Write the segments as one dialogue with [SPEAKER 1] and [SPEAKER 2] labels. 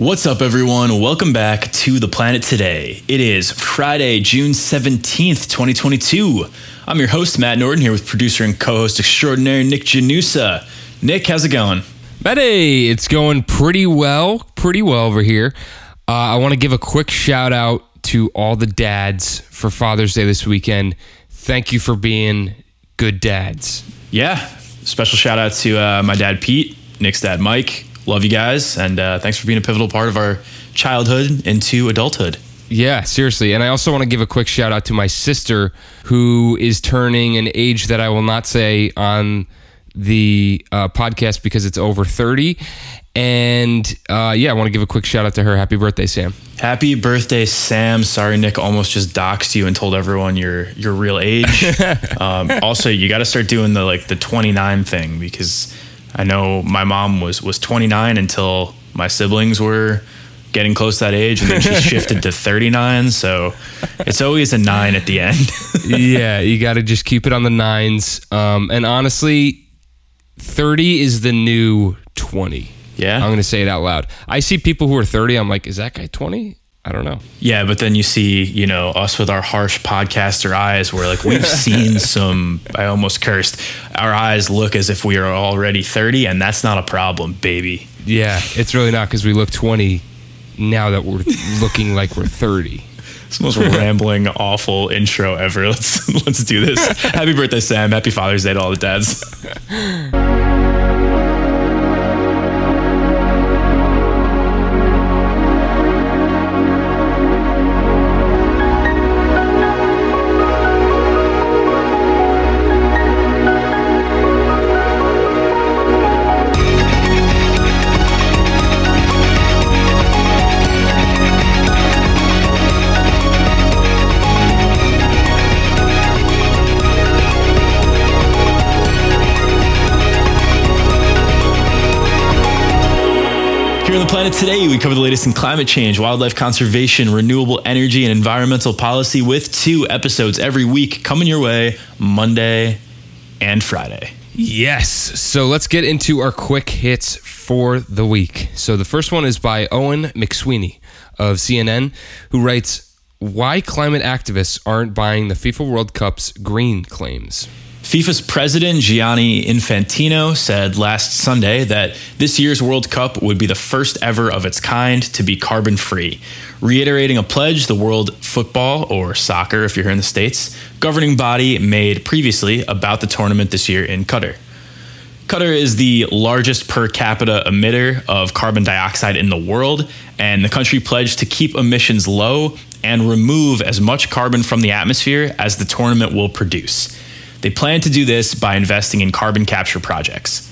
[SPEAKER 1] What's up, everyone? Welcome back to The Planet Today. It is Friday, June 17th, 2022. I'm your host, Matt Norton, here with producer and co host extraordinary Nick Janusa. Nick, how's it going?
[SPEAKER 2] Betty, it's going pretty well, pretty well over here. Uh, I want to give a quick shout out to all the dads for Father's Day this weekend. Thank you for being good dads.
[SPEAKER 1] Yeah, special shout out to uh, my dad, Pete, Nick's dad, Mike, love you guys, and uh, thanks for being a pivotal part of our childhood into adulthood.
[SPEAKER 2] Yeah, seriously. And I also want to give a quick shout out to my sister, who is turning an age that I will not say on the uh, podcast because it's over 30. And uh, yeah, I want to give a quick shout out to her. Happy birthday, Sam.
[SPEAKER 1] Happy birthday, Sam. Sorry, Nick almost just doxed you and told everyone your your real age. um, also, you got to start doing the like the 29 thing because I know my mom was was 29 until my siblings were getting close to that age, and then she shifted to 39. So it's always a nine at the end.
[SPEAKER 2] yeah, you got to just keep it on the nines. Um, and honestly, 30 is the new 20.
[SPEAKER 1] Yeah.
[SPEAKER 2] I'm going to say it out loud. I see people who are 30. I'm like, is that guy 20? I don't know.
[SPEAKER 1] Yeah, but then you see, you know, us with our harsh podcaster eyes where like we've seen some I almost cursed. Our eyes look as if we are already 30 and that's not a problem, baby.
[SPEAKER 2] Yeah, it's really not cuz we look 20 now that we're looking like we're 30.
[SPEAKER 1] It's the most rambling, awful intro ever. Let's let's do this. Happy birthday, Sam. Happy Father's Day to all the dads. Planet today, we cover the latest in climate change, wildlife conservation, renewable energy, and environmental policy with two episodes every week coming your way Monday and Friday.
[SPEAKER 2] Yes. So let's get into our quick hits for the week. So the first one is by Owen McSweeney of CNN, who writes Why climate activists aren't buying the FIFA World Cup's green claims.
[SPEAKER 1] FIFA's president, Gianni Infantino, said last Sunday that this year's World Cup would be the first ever of its kind to be carbon free, reiterating a pledge the World Football, or soccer if you're here in the States, governing body made previously about the tournament this year in Qatar. Qatar is the largest per capita emitter of carbon dioxide in the world, and the country pledged to keep emissions low and remove as much carbon from the atmosphere as the tournament will produce. They plan to do this by investing in carbon capture projects.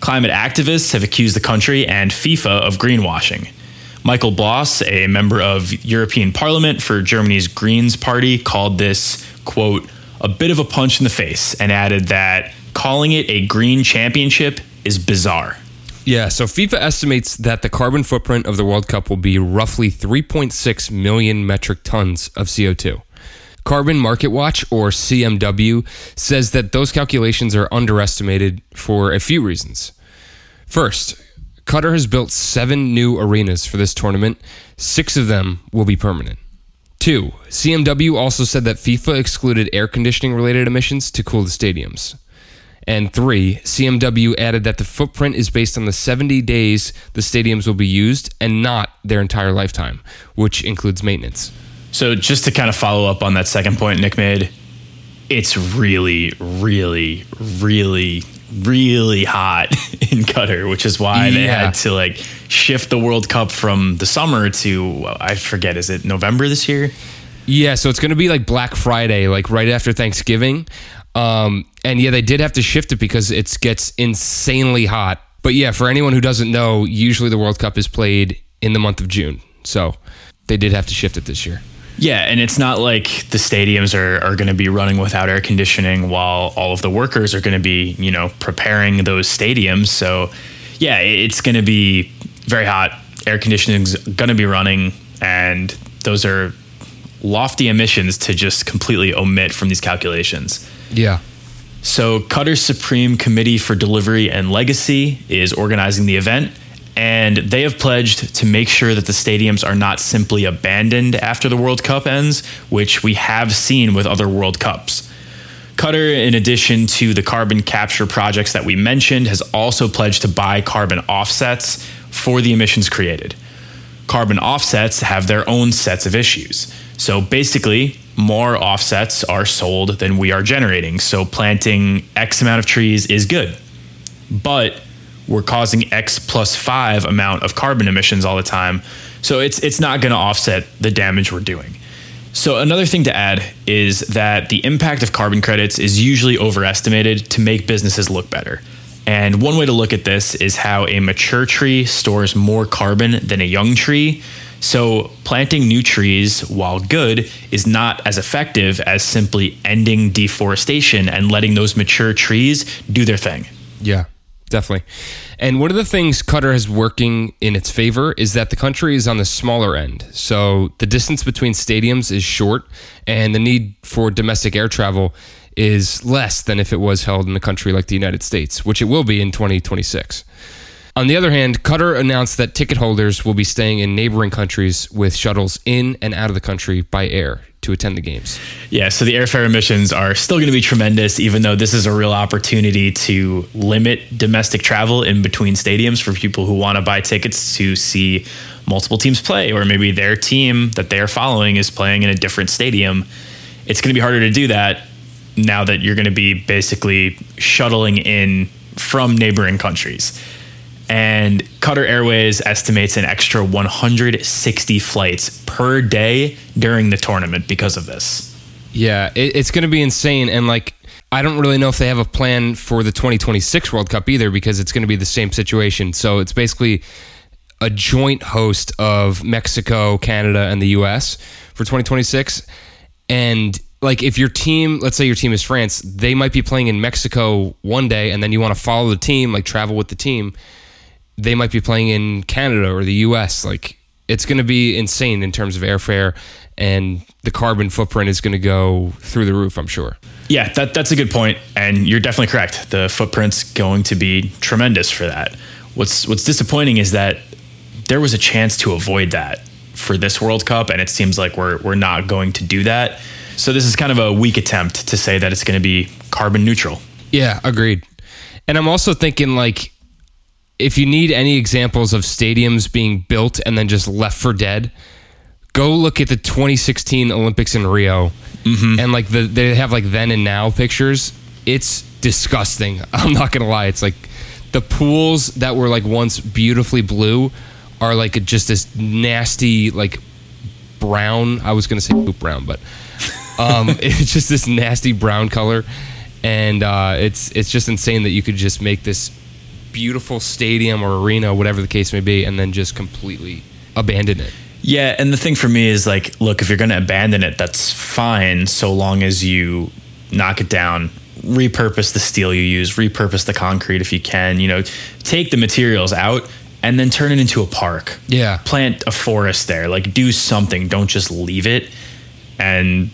[SPEAKER 1] Climate activists have accused the country and FIFA of greenwashing. Michael Bloss, a member of European Parliament for Germany's Greens Party, called this, quote, a bit of a punch in the face and added that calling it a green championship is bizarre.
[SPEAKER 2] Yeah, so FIFA estimates that the carbon footprint of the World Cup will be roughly 3.6 million metric tons of CO2. Carbon Market Watch, or CMW, says that those calculations are underestimated for a few reasons. First, Qatar has built seven new arenas for this tournament, six of them will be permanent. Two, CMW also said that FIFA excluded air conditioning related emissions to cool the stadiums. And three, CMW added that the footprint is based on the 70 days the stadiums will be used and not their entire lifetime, which includes maintenance.
[SPEAKER 1] So, just to kind of follow up on that second point Nick made, it's really, really, really, really hot in Qatar, which is why they had to like shift the World Cup from the summer to, I forget, is it November this year?
[SPEAKER 2] Yeah, so it's going to be like Black Friday, like right after Thanksgiving. Um, and yeah, they did have to shift it because it gets insanely hot. But yeah, for anyone who doesn't know, usually the World Cup is played in the month of June. So they did have to shift it this year.
[SPEAKER 1] Yeah, and it's not like the stadiums are, are going to be running without air conditioning while all of the workers are going to be, you know, preparing those stadiums. So, yeah, it's going to be very hot. Air conditioning's going to be running, and those are lofty emissions to just completely omit from these calculations.
[SPEAKER 2] Yeah.
[SPEAKER 1] So, Qatar's Supreme Committee for Delivery and Legacy is organizing the event, and they have pledged to make sure that the stadiums are not simply abandoned after the World Cup ends, which we have seen with other World Cups. Qatar, in addition to the carbon capture projects that we mentioned, has also pledged to buy carbon offsets for the emissions created. Carbon offsets have their own sets of issues. So basically, more offsets are sold than we are generating. So planting X amount of trees is good. But we're causing X plus five amount of carbon emissions all the time. So it's it's not going to offset the damage we're doing. So another thing to add is that the impact of carbon credits is usually overestimated to make businesses look better. And one way to look at this is how a mature tree stores more carbon than a young tree. So planting new trees, while good, is not as effective as simply ending deforestation and letting those mature trees do their thing.
[SPEAKER 2] Yeah, definitely. And one of the things Qatar has working in its favor is that the country is on the smaller end. So the distance between stadiums is short, and the need for domestic air travel is less than if it was held in a country like the United States, which it will be in 2026. On the other hand, Qatar announced that ticket holders will be staying in neighboring countries with shuttles in and out of the country by air to attend the games.
[SPEAKER 1] Yeah, so the airfare emissions are still going to be tremendous, even though this is a real opportunity to limit domestic travel in between stadiums for people who want to buy tickets to see multiple teams play, or maybe their team that they're following is playing in a different stadium. It's going to be harder to do that now that you're going to be basically shuttling in from neighboring countries. And Qatar Airways estimates an extra 160 flights per day during the tournament because of this.
[SPEAKER 2] Yeah, it, it's going to be insane. And like, I don't really know if they have a plan for the 2026 World Cup either because it's going to be the same situation. So it's basically a joint host of Mexico, Canada, and the US for 2026. And like if your team, let's say your team is France, they might be playing in Mexico one day and then you want to follow the team, like travel with the team. They might be playing in Canada or the US. Like it's going to be insane in terms of airfare and the carbon footprint is going to go through the roof, I'm sure.
[SPEAKER 1] Yeah, that, that's a good point, and you're definitely correct. The footprint's going to be tremendous for that. What's what's disappointing is that there was a chance to avoid that for this World Cup, and it seems like we're we're not going to do that. So this is kind of a weak attempt to say that it's going to be carbon neutral.
[SPEAKER 2] Yeah, agreed. And I'm also thinking like if you need any examples of stadiums being built and then just left for dead, go look at the 2016 Olympics in Rio, mm-hmm. and like the they have like then and now pictures. It's disgusting. I'm not gonna lie. It's like the pools that were like once beautifully blue are like just this nasty like brown. I was gonna say poop brown, but um, it's just this nasty brown color, and uh, it's it's just insane that you could just make this beautiful stadium or arena, whatever the case may be, and then just completely abandon it.
[SPEAKER 1] Yeah, and the thing for me is like, look, if you're going to abandon it, that's fine, so long as you knock it down, repurpose the steel you use, repurpose the concrete if you can. You know, take the materials out and then turn it into a park.
[SPEAKER 2] Yeah,
[SPEAKER 1] plant a forest there. Like, do something. Don't just leave it. And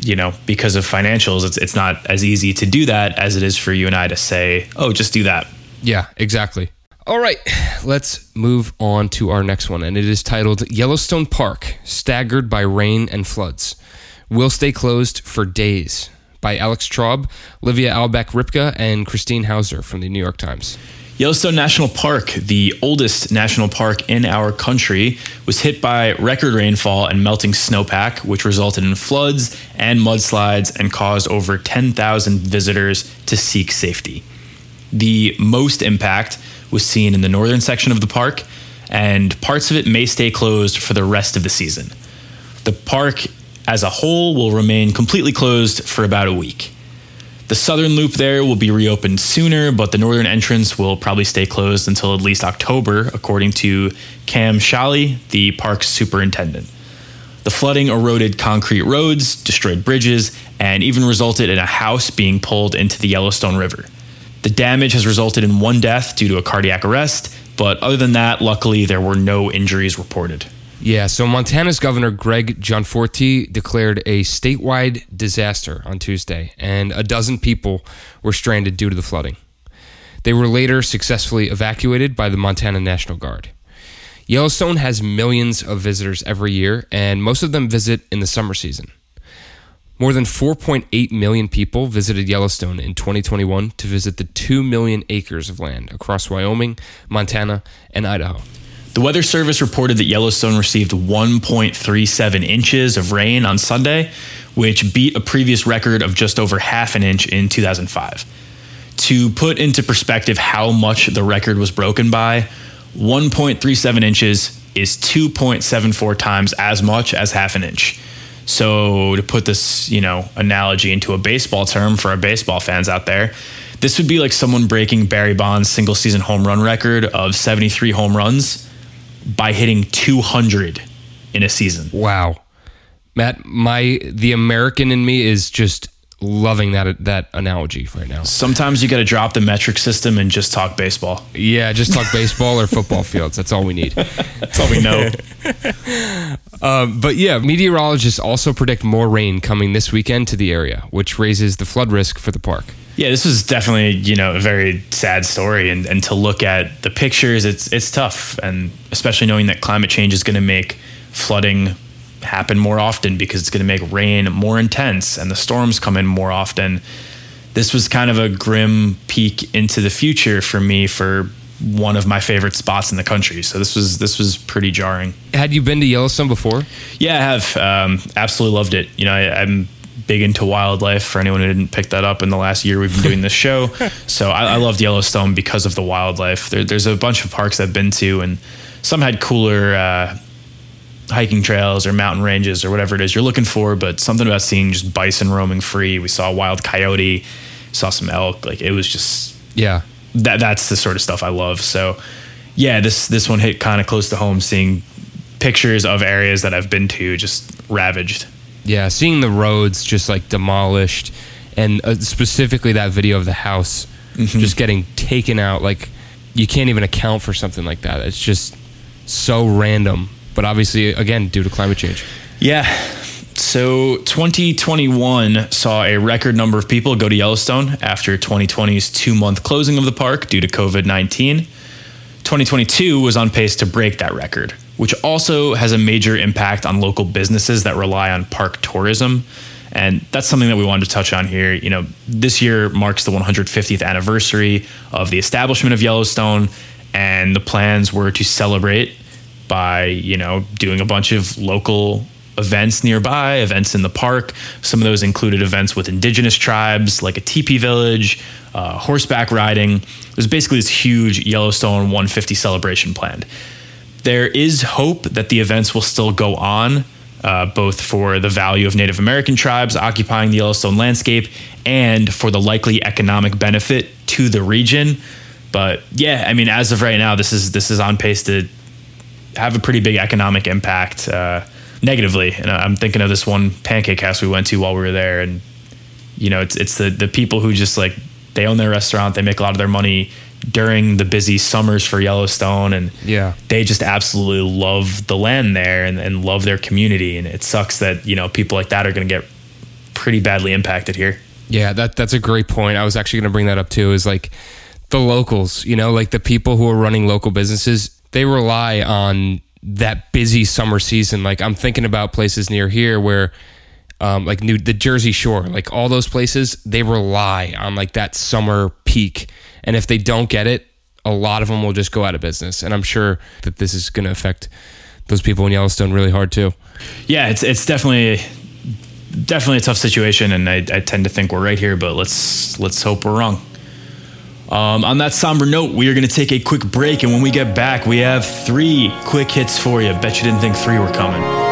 [SPEAKER 1] you know, because of financials, it's it's not as easy to do that as it is for you and I to say, oh, just do that.
[SPEAKER 2] Yeah, exactly. All right, let's move on to our next one, and it is titled Yellowstone Park Staggered by Rain and Floods. Will stay closed for days by Alex Traub, Livia Albeck Ripka, and Christine Hauser from the New York Times.
[SPEAKER 1] Yellowstone National Park, the oldest national park in our country, was hit by record rainfall and melting snowpack, which resulted in floods and mudslides and caused over 10,000 visitors to seek safety. The most impact was seen in the northern section of the park, and parts of it may stay closed for the rest of the season. The park as a whole will remain completely closed for about a week. The southern loop there will be reopened sooner, but the northern entrance will probably stay closed until at least October, according to Cam Sholly, the park's superintendent. The flooding eroded concrete roads, destroyed bridges, and even resulted in a house being pulled into the Yellowstone River. The damage has resulted in one death due to a cardiac arrest, but other than that, luckily, there were no injuries reported.
[SPEAKER 2] Yeah, so Montana's Governor Greg Gianforte declared a statewide disaster on Tuesday, and a dozen people were stranded due to the flooding. They were later successfully evacuated by the Montana National Guard. Yellowstone has millions of visitors every year, and most of them visit in the summer season. More than 4.8 million people visited Yellowstone in 2021 to visit the 2 million acres of land across Wyoming, Montana, and Idaho.
[SPEAKER 1] The Weather Service reported that Yellowstone received 1.37 inches of rain on Sunday, which beat a previous record of just over half an inch in 2005. To put into perspective how much the record was broken by, 1.37 inches is 2.74 times as much as half an inch. So to put this, you know, analogy into a baseball term for our baseball fans out there, this would be like someone breaking Barry Bonds' single season home run record of 73 home runs by hitting 200 in a season.
[SPEAKER 2] Wow. Matt, my the American in me is just loving that that analogy right now.
[SPEAKER 1] Sometimes you got to drop the metric system and just talk baseball.
[SPEAKER 2] Yeah, just talk baseball or football fields. That's all we need.
[SPEAKER 1] That's all we know.
[SPEAKER 2] um, but yeah, meteorologists also predict more rain coming this weekend to the area, which raises the flood risk for the park.
[SPEAKER 1] Yeah, this was definitely you know a very sad story, and, and to look at the pictures, it's it's tough, and especially knowing that climate change is going to make flooding happen more often because it's going to make rain more intense and the storms come in more often. This was kind of a grim peek into the future for me for one of my favorite spots in the country. So this was this was pretty jarring.
[SPEAKER 2] Had you been to Yellowstone before?
[SPEAKER 1] Yeah, I have. Um, absolutely loved it. You know, I, I'm big into wildlife. For anyone who didn't pick that up in the last year we've been doing this show, so I, I loved Yellowstone because of the wildlife. There, there's a bunch of parks I've been to, and some had cooler. Uh, hiking trails or mountain ranges or whatever it is you're looking for, but something about seeing just bison roaming free. We saw a wild coyote, saw some elk. Like it was just
[SPEAKER 2] yeah.
[SPEAKER 1] That that's the sort of stuff I love. So yeah, this this one hit kind of close to home. Seeing pictures of areas that I've been to just ravaged.
[SPEAKER 2] Yeah, seeing the roads just like demolished, and uh, specifically that video of the house mm-hmm. just getting taken out. Like you can't even account for something like that. It's just so random but obviously, again, due to climate change.
[SPEAKER 1] Yeah. So 2021 saw a record number of people go to Yellowstone after 2020's two month closing of the park due to COVID 19. 2022 was on pace to break that record, which also has a major impact on local businesses that rely on park tourism. And that's something that we wanted to touch on here. You know, this year marks the 150th anniversary of the establishment of Yellowstone, and the plans were to celebrate by you know doing a bunch of local events nearby, events in the park. Some of those included events with indigenous tribes, like a teepee village, uh, horseback riding. There's basically this huge Yellowstone 150 celebration planned. There is hope that the events will still go on, uh, both for the value of Native American tribes occupying the Yellowstone landscape and for the likely economic benefit to the region. But yeah, I mean, as of right now, this is this is on pace to have a pretty big economic impact uh, negatively. And I'm thinking of this one pancake house we went to while we were there, and you know, it's it's the the people who just like they own their restaurant, they make a lot of their money during the busy summers for Yellowstone, and
[SPEAKER 2] yeah,
[SPEAKER 1] they just absolutely love the land there and, and love their community. And it sucks that you know people like that are going to get pretty badly impacted here.
[SPEAKER 2] Yeah, that that's a great point. I was actually going to bring that up too. Is like the locals, you know, like the people who are running local businesses they rely on that busy summer season. Like I'm thinking about places near here where, um, like New the Jersey Shore, like all those places, they rely on like that summer peak. And if they don't get it, a lot of them will just go out of business. And I'm sure that this is going to affect those people in Yellowstone really hard too.
[SPEAKER 1] Yeah, it's it's definitely definitely a tough situation, and I, I tend to think we're right here, but let's let's hope we're wrong. Um, on that somber note, we are going to take a quick break, and when we get back, we have three quick hits for you. Bet you didn't think three were coming.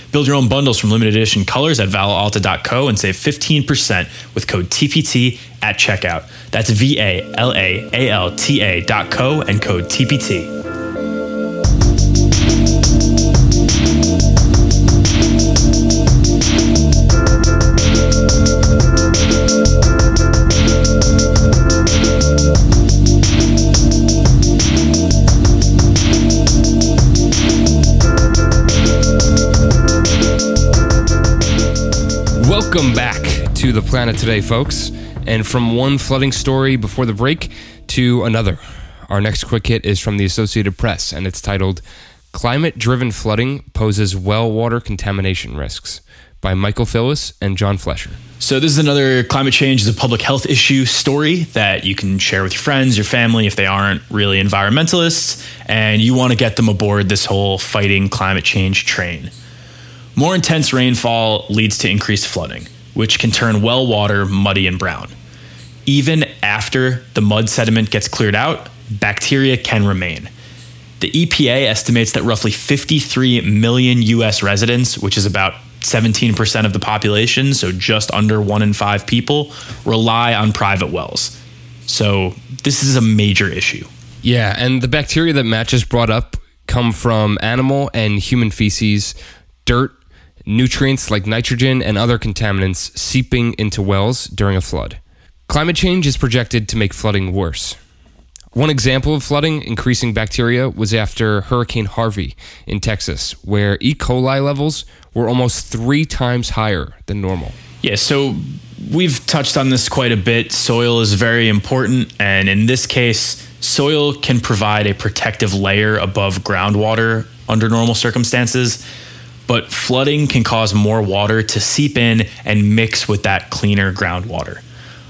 [SPEAKER 1] Build your own bundles from limited edition colors at ValaAlta.co and save 15% with code TPT at checkout. That's V A L A A L T A dot co and code TPT.
[SPEAKER 2] Welcome back to the planet today, folks. And from one flooding story before the break to another. Our next quick hit is from the Associated Press, and it's titled Climate Driven Flooding Poses Well Water Contamination Risks by Michael Phillis and John Flesher.
[SPEAKER 1] So, this is another climate change is a public health issue story that you can share with your friends, your family, if they aren't really environmentalists, and you want to get them aboard this whole fighting climate change train. More intense rainfall leads to increased flooding, which can turn well water muddy and brown. Even after the mud sediment gets cleared out, bacteria can remain. The EPA estimates that roughly 53 million US residents, which is about 17% of the population, so just under one in five people, rely on private wells. So this is a major issue.
[SPEAKER 2] Yeah, and the bacteria that Matt just brought up come from animal and human feces, dirt, nutrients like nitrogen and other contaminants seeping into wells during a flood. Climate change is projected to make flooding worse. One example of flooding increasing bacteria was after Hurricane Harvey in Texas, where E. coli levels were almost three times higher than normal.
[SPEAKER 1] Yeah, so we've touched on this quite a bit. Soil is very important, and in this case, soil can provide a protective layer above groundwater under normal circumstances but flooding can cause more water to seep in and mix with that cleaner groundwater.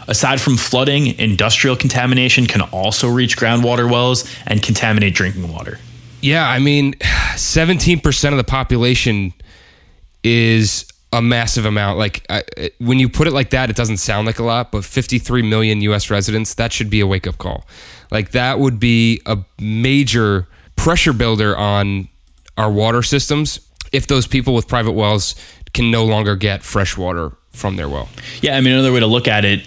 [SPEAKER 1] Aside from flooding, industrial contamination can also reach groundwater wells and contaminate drinking water.
[SPEAKER 2] Yeah, I mean, 17% of the population is a massive amount. Like I, when you put it like that, it doesn't sound like a lot, but 53 million US residents, that should be a wake up call. Like that would be a major pressure builder on our water systems if those people with private wells can no longer get fresh water from their well.
[SPEAKER 1] Yeah, I mean, another way to look at it,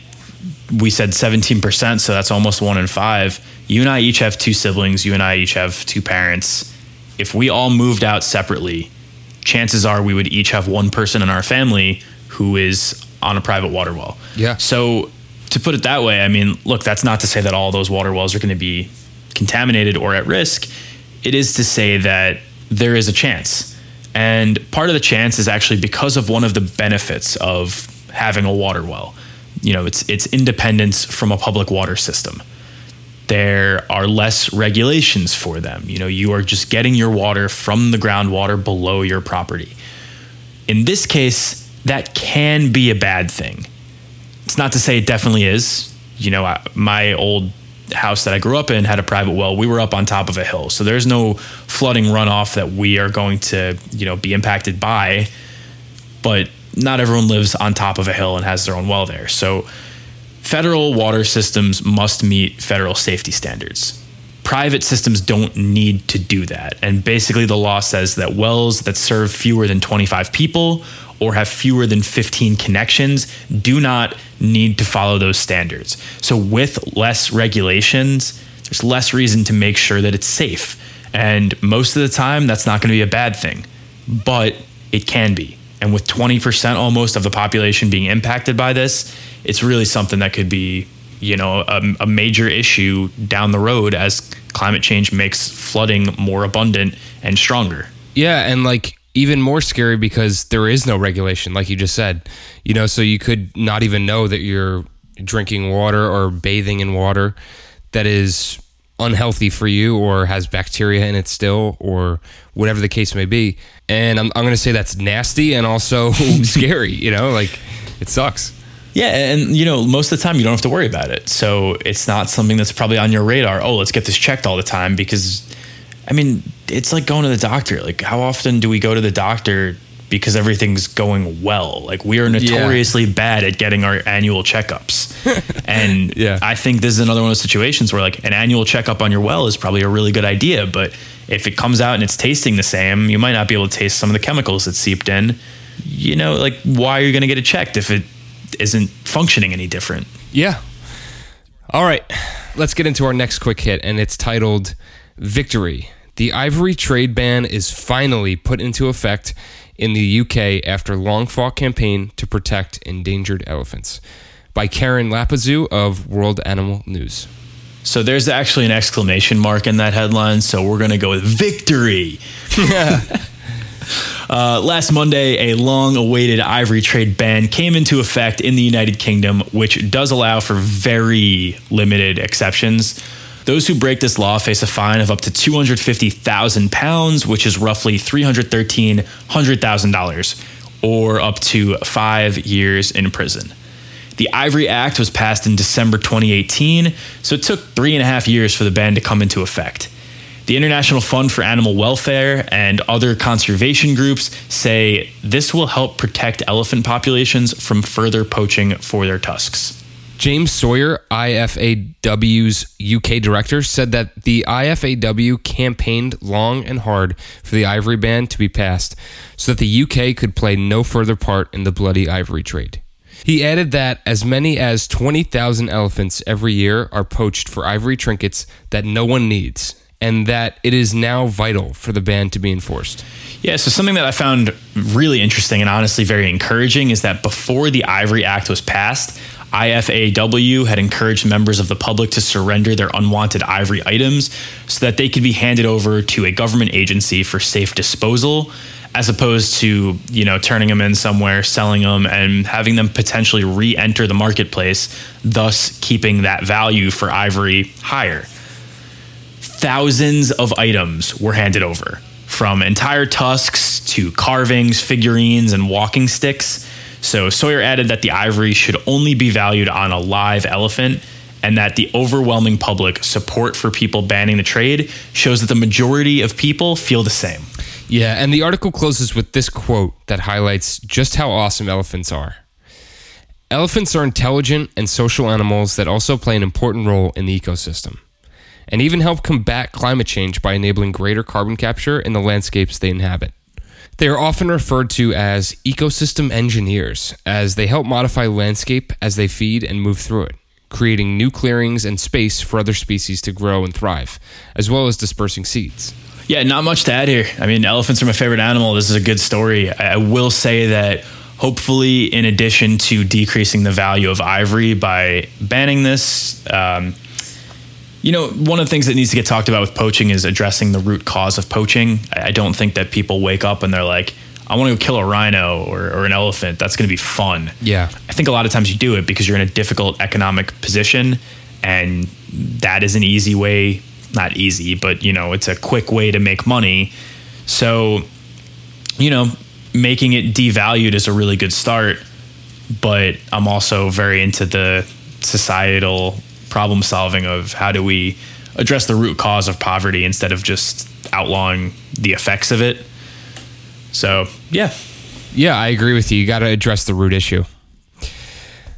[SPEAKER 1] we said 17%, so that's almost one in five. You and I each have two siblings, you and I each have two parents. If we all moved out separately, chances are we would each have one person in our family who is on a private water well.
[SPEAKER 2] Yeah.
[SPEAKER 1] So to put it that way, I mean, look, that's not to say that all those water wells are going to be contaminated or at risk. It is to say that there is a chance and part of the chance is actually because of one of the benefits of having a water well. You know, it's it's independence from a public water system. There are less regulations for them. You know, you are just getting your water from the groundwater below your property. In this case, that can be a bad thing. It's not to say it definitely is. You know, my old house that I grew up in had a private well. We were up on top of a hill, so there's no flooding runoff that we are going to, you know, be impacted by. But not everyone lives on top of a hill and has their own well there. So federal water systems must meet federal safety standards. Private systems don't need to do that. And basically, the law says that wells that serve fewer than 25 people or have fewer than 15 connections do not need to follow those standards. So, with less regulations, there's less reason to make sure that it's safe. And most of the time, that's not going to be a bad thing, but it can be. And with 20% almost of the population being impacted by this, it's really something that could be, you know, a, a major issue down the road as climate change makes flooding more abundant and stronger.
[SPEAKER 2] Yeah, and like even more scary because there is no regulation, like you just said. You know, so you could not even know that you're drinking water or bathing in water that is unhealthy for you or has bacteria in it still or whatever the case may be. And I'm, I'm going to say that's nasty and also scary, you know, like it sucks.
[SPEAKER 1] Yeah, and you know, most of the time you don't have to worry about it. So it's not something that's probably on your radar. Oh, let's get this checked all the time because I mean, it's like going to the doctor. Like how often do we go to the doctor because everything's going well? Like we are notoriously yeah. bad at getting our annual checkups. and yeah. I think this is another one of those situations where like an annual checkup on your well is probably a really good idea, but if it comes out and it's tasting the same, you might not be able to taste some of the chemicals that seeped in. You know, like why are you going to get it checked if it isn't functioning any different.
[SPEAKER 2] Yeah. All right. Let's get into our next quick hit, and it's titled Victory. The ivory trade ban is finally put into effect in the UK after long fought campaign to protect endangered elephants. By Karen Lapazou of World Animal News.
[SPEAKER 1] So there's actually an exclamation mark in that headline, so we're going to go with victory. Uh, last Monday, a long awaited ivory trade ban came into effect in the United Kingdom, which does allow for very limited exceptions. Those who break this law face a fine of up to £250,000, which is roughly $313,000, or up to five years in prison. The Ivory Act was passed in December 2018, so it took three and a half years for the ban to come into effect. The International Fund for Animal Welfare and other conservation groups say this will help protect elephant populations from further poaching for their tusks.
[SPEAKER 2] James Sawyer, IFAW's UK director, said that the IFAW campaigned long and hard for the ivory ban to be passed so that the UK could play no further part in the bloody ivory trade. He added that as many as 20,000 elephants every year are poached for ivory trinkets that no one needs and that it is now vital for the ban to be enforced.
[SPEAKER 1] Yeah, so something that I found really interesting and honestly very encouraging is that before the Ivory Act was passed, IFAW had encouraged members of the public to surrender their unwanted ivory items so that they could be handed over to a government agency for safe disposal as opposed to, you know, turning them in somewhere, selling them and having them potentially re-enter the marketplace, thus keeping that value for ivory higher thousands of items were handed over, from entire tusks to carvings, figurines, and walking sticks. So Sawyer added that the ivory should only be valued on a live elephant and that the overwhelming public support for people banning the trade shows that the majority of people feel the same.
[SPEAKER 2] Yeah, and the article closes with this quote that highlights just how awesome elephants are. Elephants are intelligent and social animals that also play an important role in the ecosystem and even help combat climate change by enabling greater carbon capture in the landscapes they inhabit. They are often referred to as ecosystem engineers, as they help modify landscape as they feed and move through it, creating new clearings and space for other species to grow and thrive, as well as dispersing seeds.
[SPEAKER 1] Yeah, not much to add here. I mean, elephants are my favorite animal. This is a good story. I will say that hopefully, in addition to decreasing the value of ivory by banning this, um, you know, one of the things that needs to get talked about with poaching is addressing the root cause of poaching. I don't think that people wake up and they're like, I want to go kill a rhino or, or an elephant. That's going to be fun.
[SPEAKER 2] Yeah.
[SPEAKER 1] I think a lot of times you do it because you're in a difficult economic position and that is an easy way, not easy, but you know, it's a quick way to make money. So, you know, making it devalued is a really good start, but I'm also very into the societal problem solving of how do we address the root cause of poverty instead of just outlawing the effects of it. So, yeah.
[SPEAKER 2] Yeah, I agree with you. You got to address the root issue.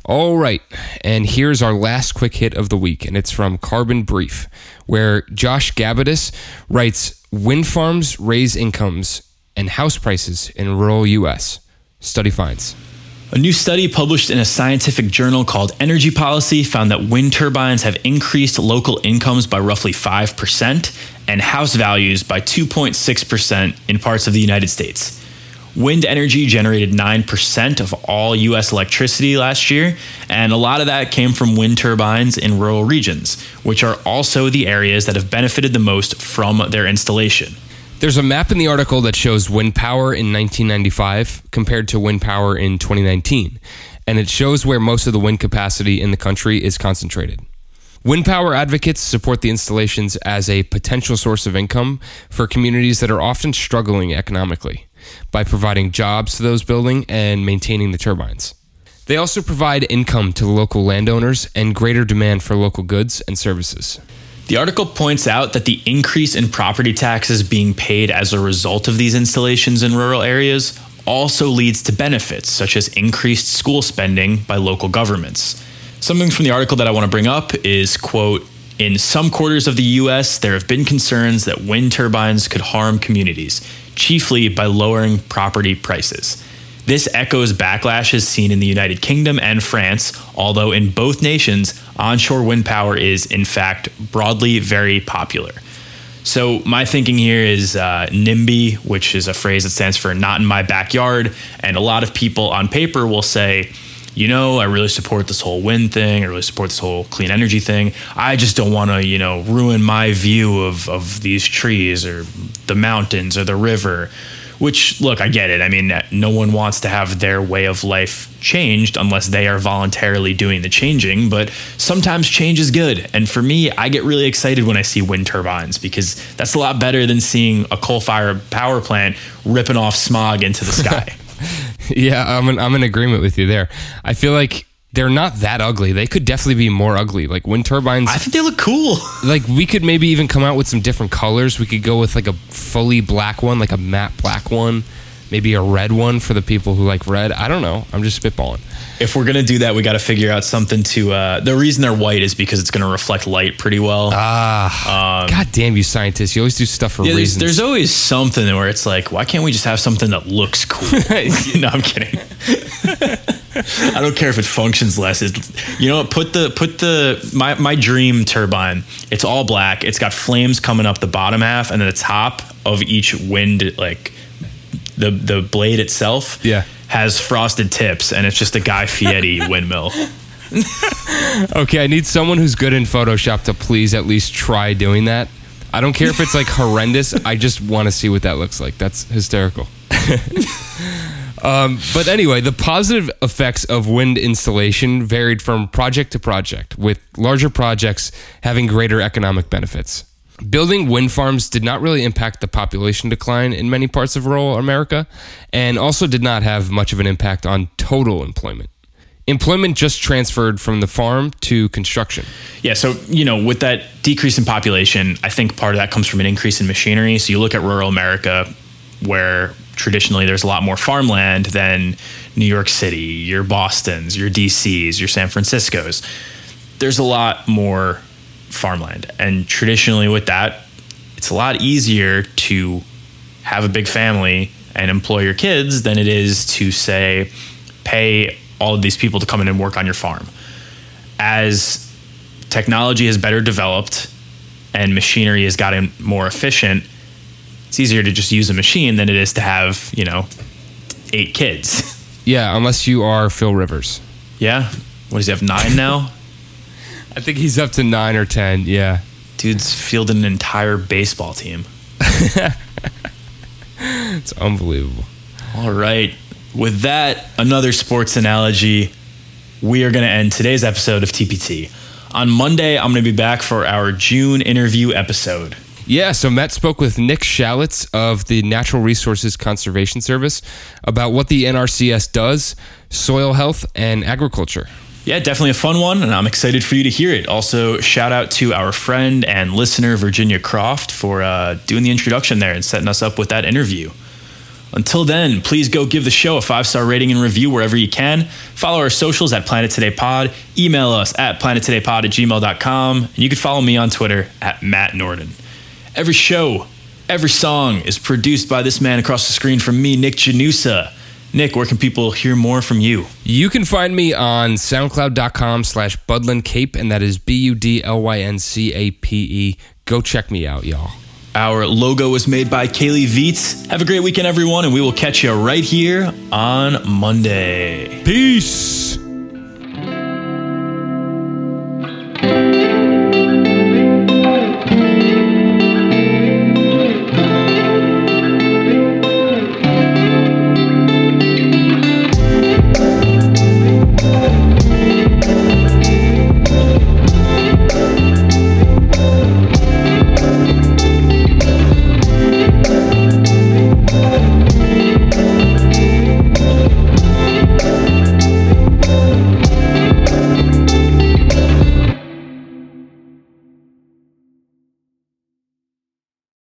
[SPEAKER 2] All right. And here's our last quick hit of the week, and it's from Carbon Brief, where Josh Gabbatiss writes Wind farms raise incomes and house prices in rural U.S. Study finds.
[SPEAKER 1] A new study published in a scientific journal called Energy Policy found that wind turbines have increased local incomes by roughly 5% and house values by 2.6% in parts of the United States. Wind energy generated 9% of all US electricity last year, and a lot of that came from wind turbines in rural regions, which are also the areas that have benefited the most from their installation.
[SPEAKER 2] There's a map in the article that shows wind power in 1995 compared to wind power in 2019, and it shows where most of the wind capacity in the country is concentrated. Wind power advocates support the installations as a potential source of income for communities that are often struggling economically by providing jobs to those building and maintaining the turbines. They also provide income to local landowners and greater demand for local goods and services.
[SPEAKER 1] The article points out that the increase in property taxes being paid as a result of these installations in rural areas also leads to benefits, such as increased school spending by local governments. Something from the article that I want to bring up is quote, in some quarters of the US, there have been concerns that wind turbines could harm communities, chiefly by lowering property prices. This echoes backlashes seen in the United Kingdom and France, although in both nations, onshore wind power is, in fact, broadly very popular. So, my thinking here is uh, NIMBY, which is a phrase that stands for not in my backyard. And a lot of people on paper will say, you know, I really support this whole wind thing. I really support this whole clean energy thing. I just don't want to, you know, ruin my view of, of these trees or the mountains or the river which, look, I get it. I mean, no one wants to have their way of life changed unless they are voluntarily doing the changing, but sometimes change is good. And for me, I get really excited when I see wind turbines because that's a lot better than seeing a coal fired power plant ripping off smog into the sky.
[SPEAKER 2] yeah, I'm in, I'm in agreement with you there. I feel like they're not that ugly. They could definitely be more ugly. Like wind turbines.
[SPEAKER 1] I think they look cool.
[SPEAKER 2] Like we could maybe even come out with some different colors. We could go with like a fully black one, like a matte black one, maybe a red one for the people who like red. I don't know. I'm just spitballing.
[SPEAKER 1] If we're gonna do that, we got to figure out something to. Uh, the reason they're white is because it's gonna reflect light pretty well.
[SPEAKER 2] Ah, um, god damn you scientists! You always do stuff for
[SPEAKER 1] yeah,
[SPEAKER 2] reasons.
[SPEAKER 1] There's, there's always something where it's like, why can't we just have something that looks cool? no, I'm kidding. I don't care if it functions less. It's, you know, put the put the my my dream turbine. It's all black. It's got flames coming up the bottom half, and then the top of each wind, like the the blade itself,
[SPEAKER 2] yeah,
[SPEAKER 1] has frosted tips, and it's just a Guy Fieri windmill.
[SPEAKER 2] okay, I need someone who's good in Photoshop to please at least try doing that. I don't care if it's like horrendous. I just want to see what that looks like. That's hysterical. Um, but anyway, the positive effects of wind installation varied from project to project, with larger projects having greater economic benefits. Building wind farms did not really impact the population decline in many parts of rural America, and also did not have much of an impact on total employment. Employment just transferred from the farm to construction.
[SPEAKER 1] Yeah, so, you know, with that decrease in population, I think part of that comes from an increase in machinery. So you look at rural America, where traditionally there's a lot more farmland than New York City, your Boston's, your DC's, your San Francisco's. There's a lot more farmland. And traditionally, with that, it's a lot easier to have a big family and employ your kids than it is to, say, pay all of these people to come in and work on your farm. As technology has better developed and machinery has gotten more efficient, it's easier to just use a machine than it is to have, you know, eight kids.
[SPEAKER 2] Yeah, unless you are Phil Rivers.
[SPEAKER 1] Yeah. What does he have, nine now?
[SPEAKER 2] I think he's up to nine or 10. Yeah.
[SPEAKER 1] Dude's fielded an entire baseball team.
[SPEAKER 2] it's unbelievable.
[SPEAKER 1] All right. With that, another sports analogy. We are going to end today's episode of TPT. On Monday, I'm going to be back for our June interview episode.
[SPEAKER 2] Yeah, so Matt spoke with Nick Schalitz of the Natural Resources Conservation Service about what the NRCS does, soil health, and agriculture.
[SPEAKER 1] Yeah, definitely a fun one, and I'm excited for you to hear it. Also, shout out to our friend and listener, Virginia Croft, for uh, doing the introduction there and setting us up with that interview. Until then, please go give the show a five star rating and review wherever you can. Follow our socials at Planet Today Pod. Email us at planettodaypod at gmail.com. And you can follow me on Twitter at Matt Norden. Every show, every song is produced by this man across the screen from me, Nick Janusa. Nick, where can people hear more from you?
[SPEAKER 2] You can find me on soundcloud.com slash Budlyn Cape, and that is B U D L Y N C A P E. Go check me out, y'all.
[SPEAKER 1] Our logo was made by Kaylee Vietz. Have a great weekend, everyone, and we will catch you right here on Monday.
[SPEAKER 2] Peace.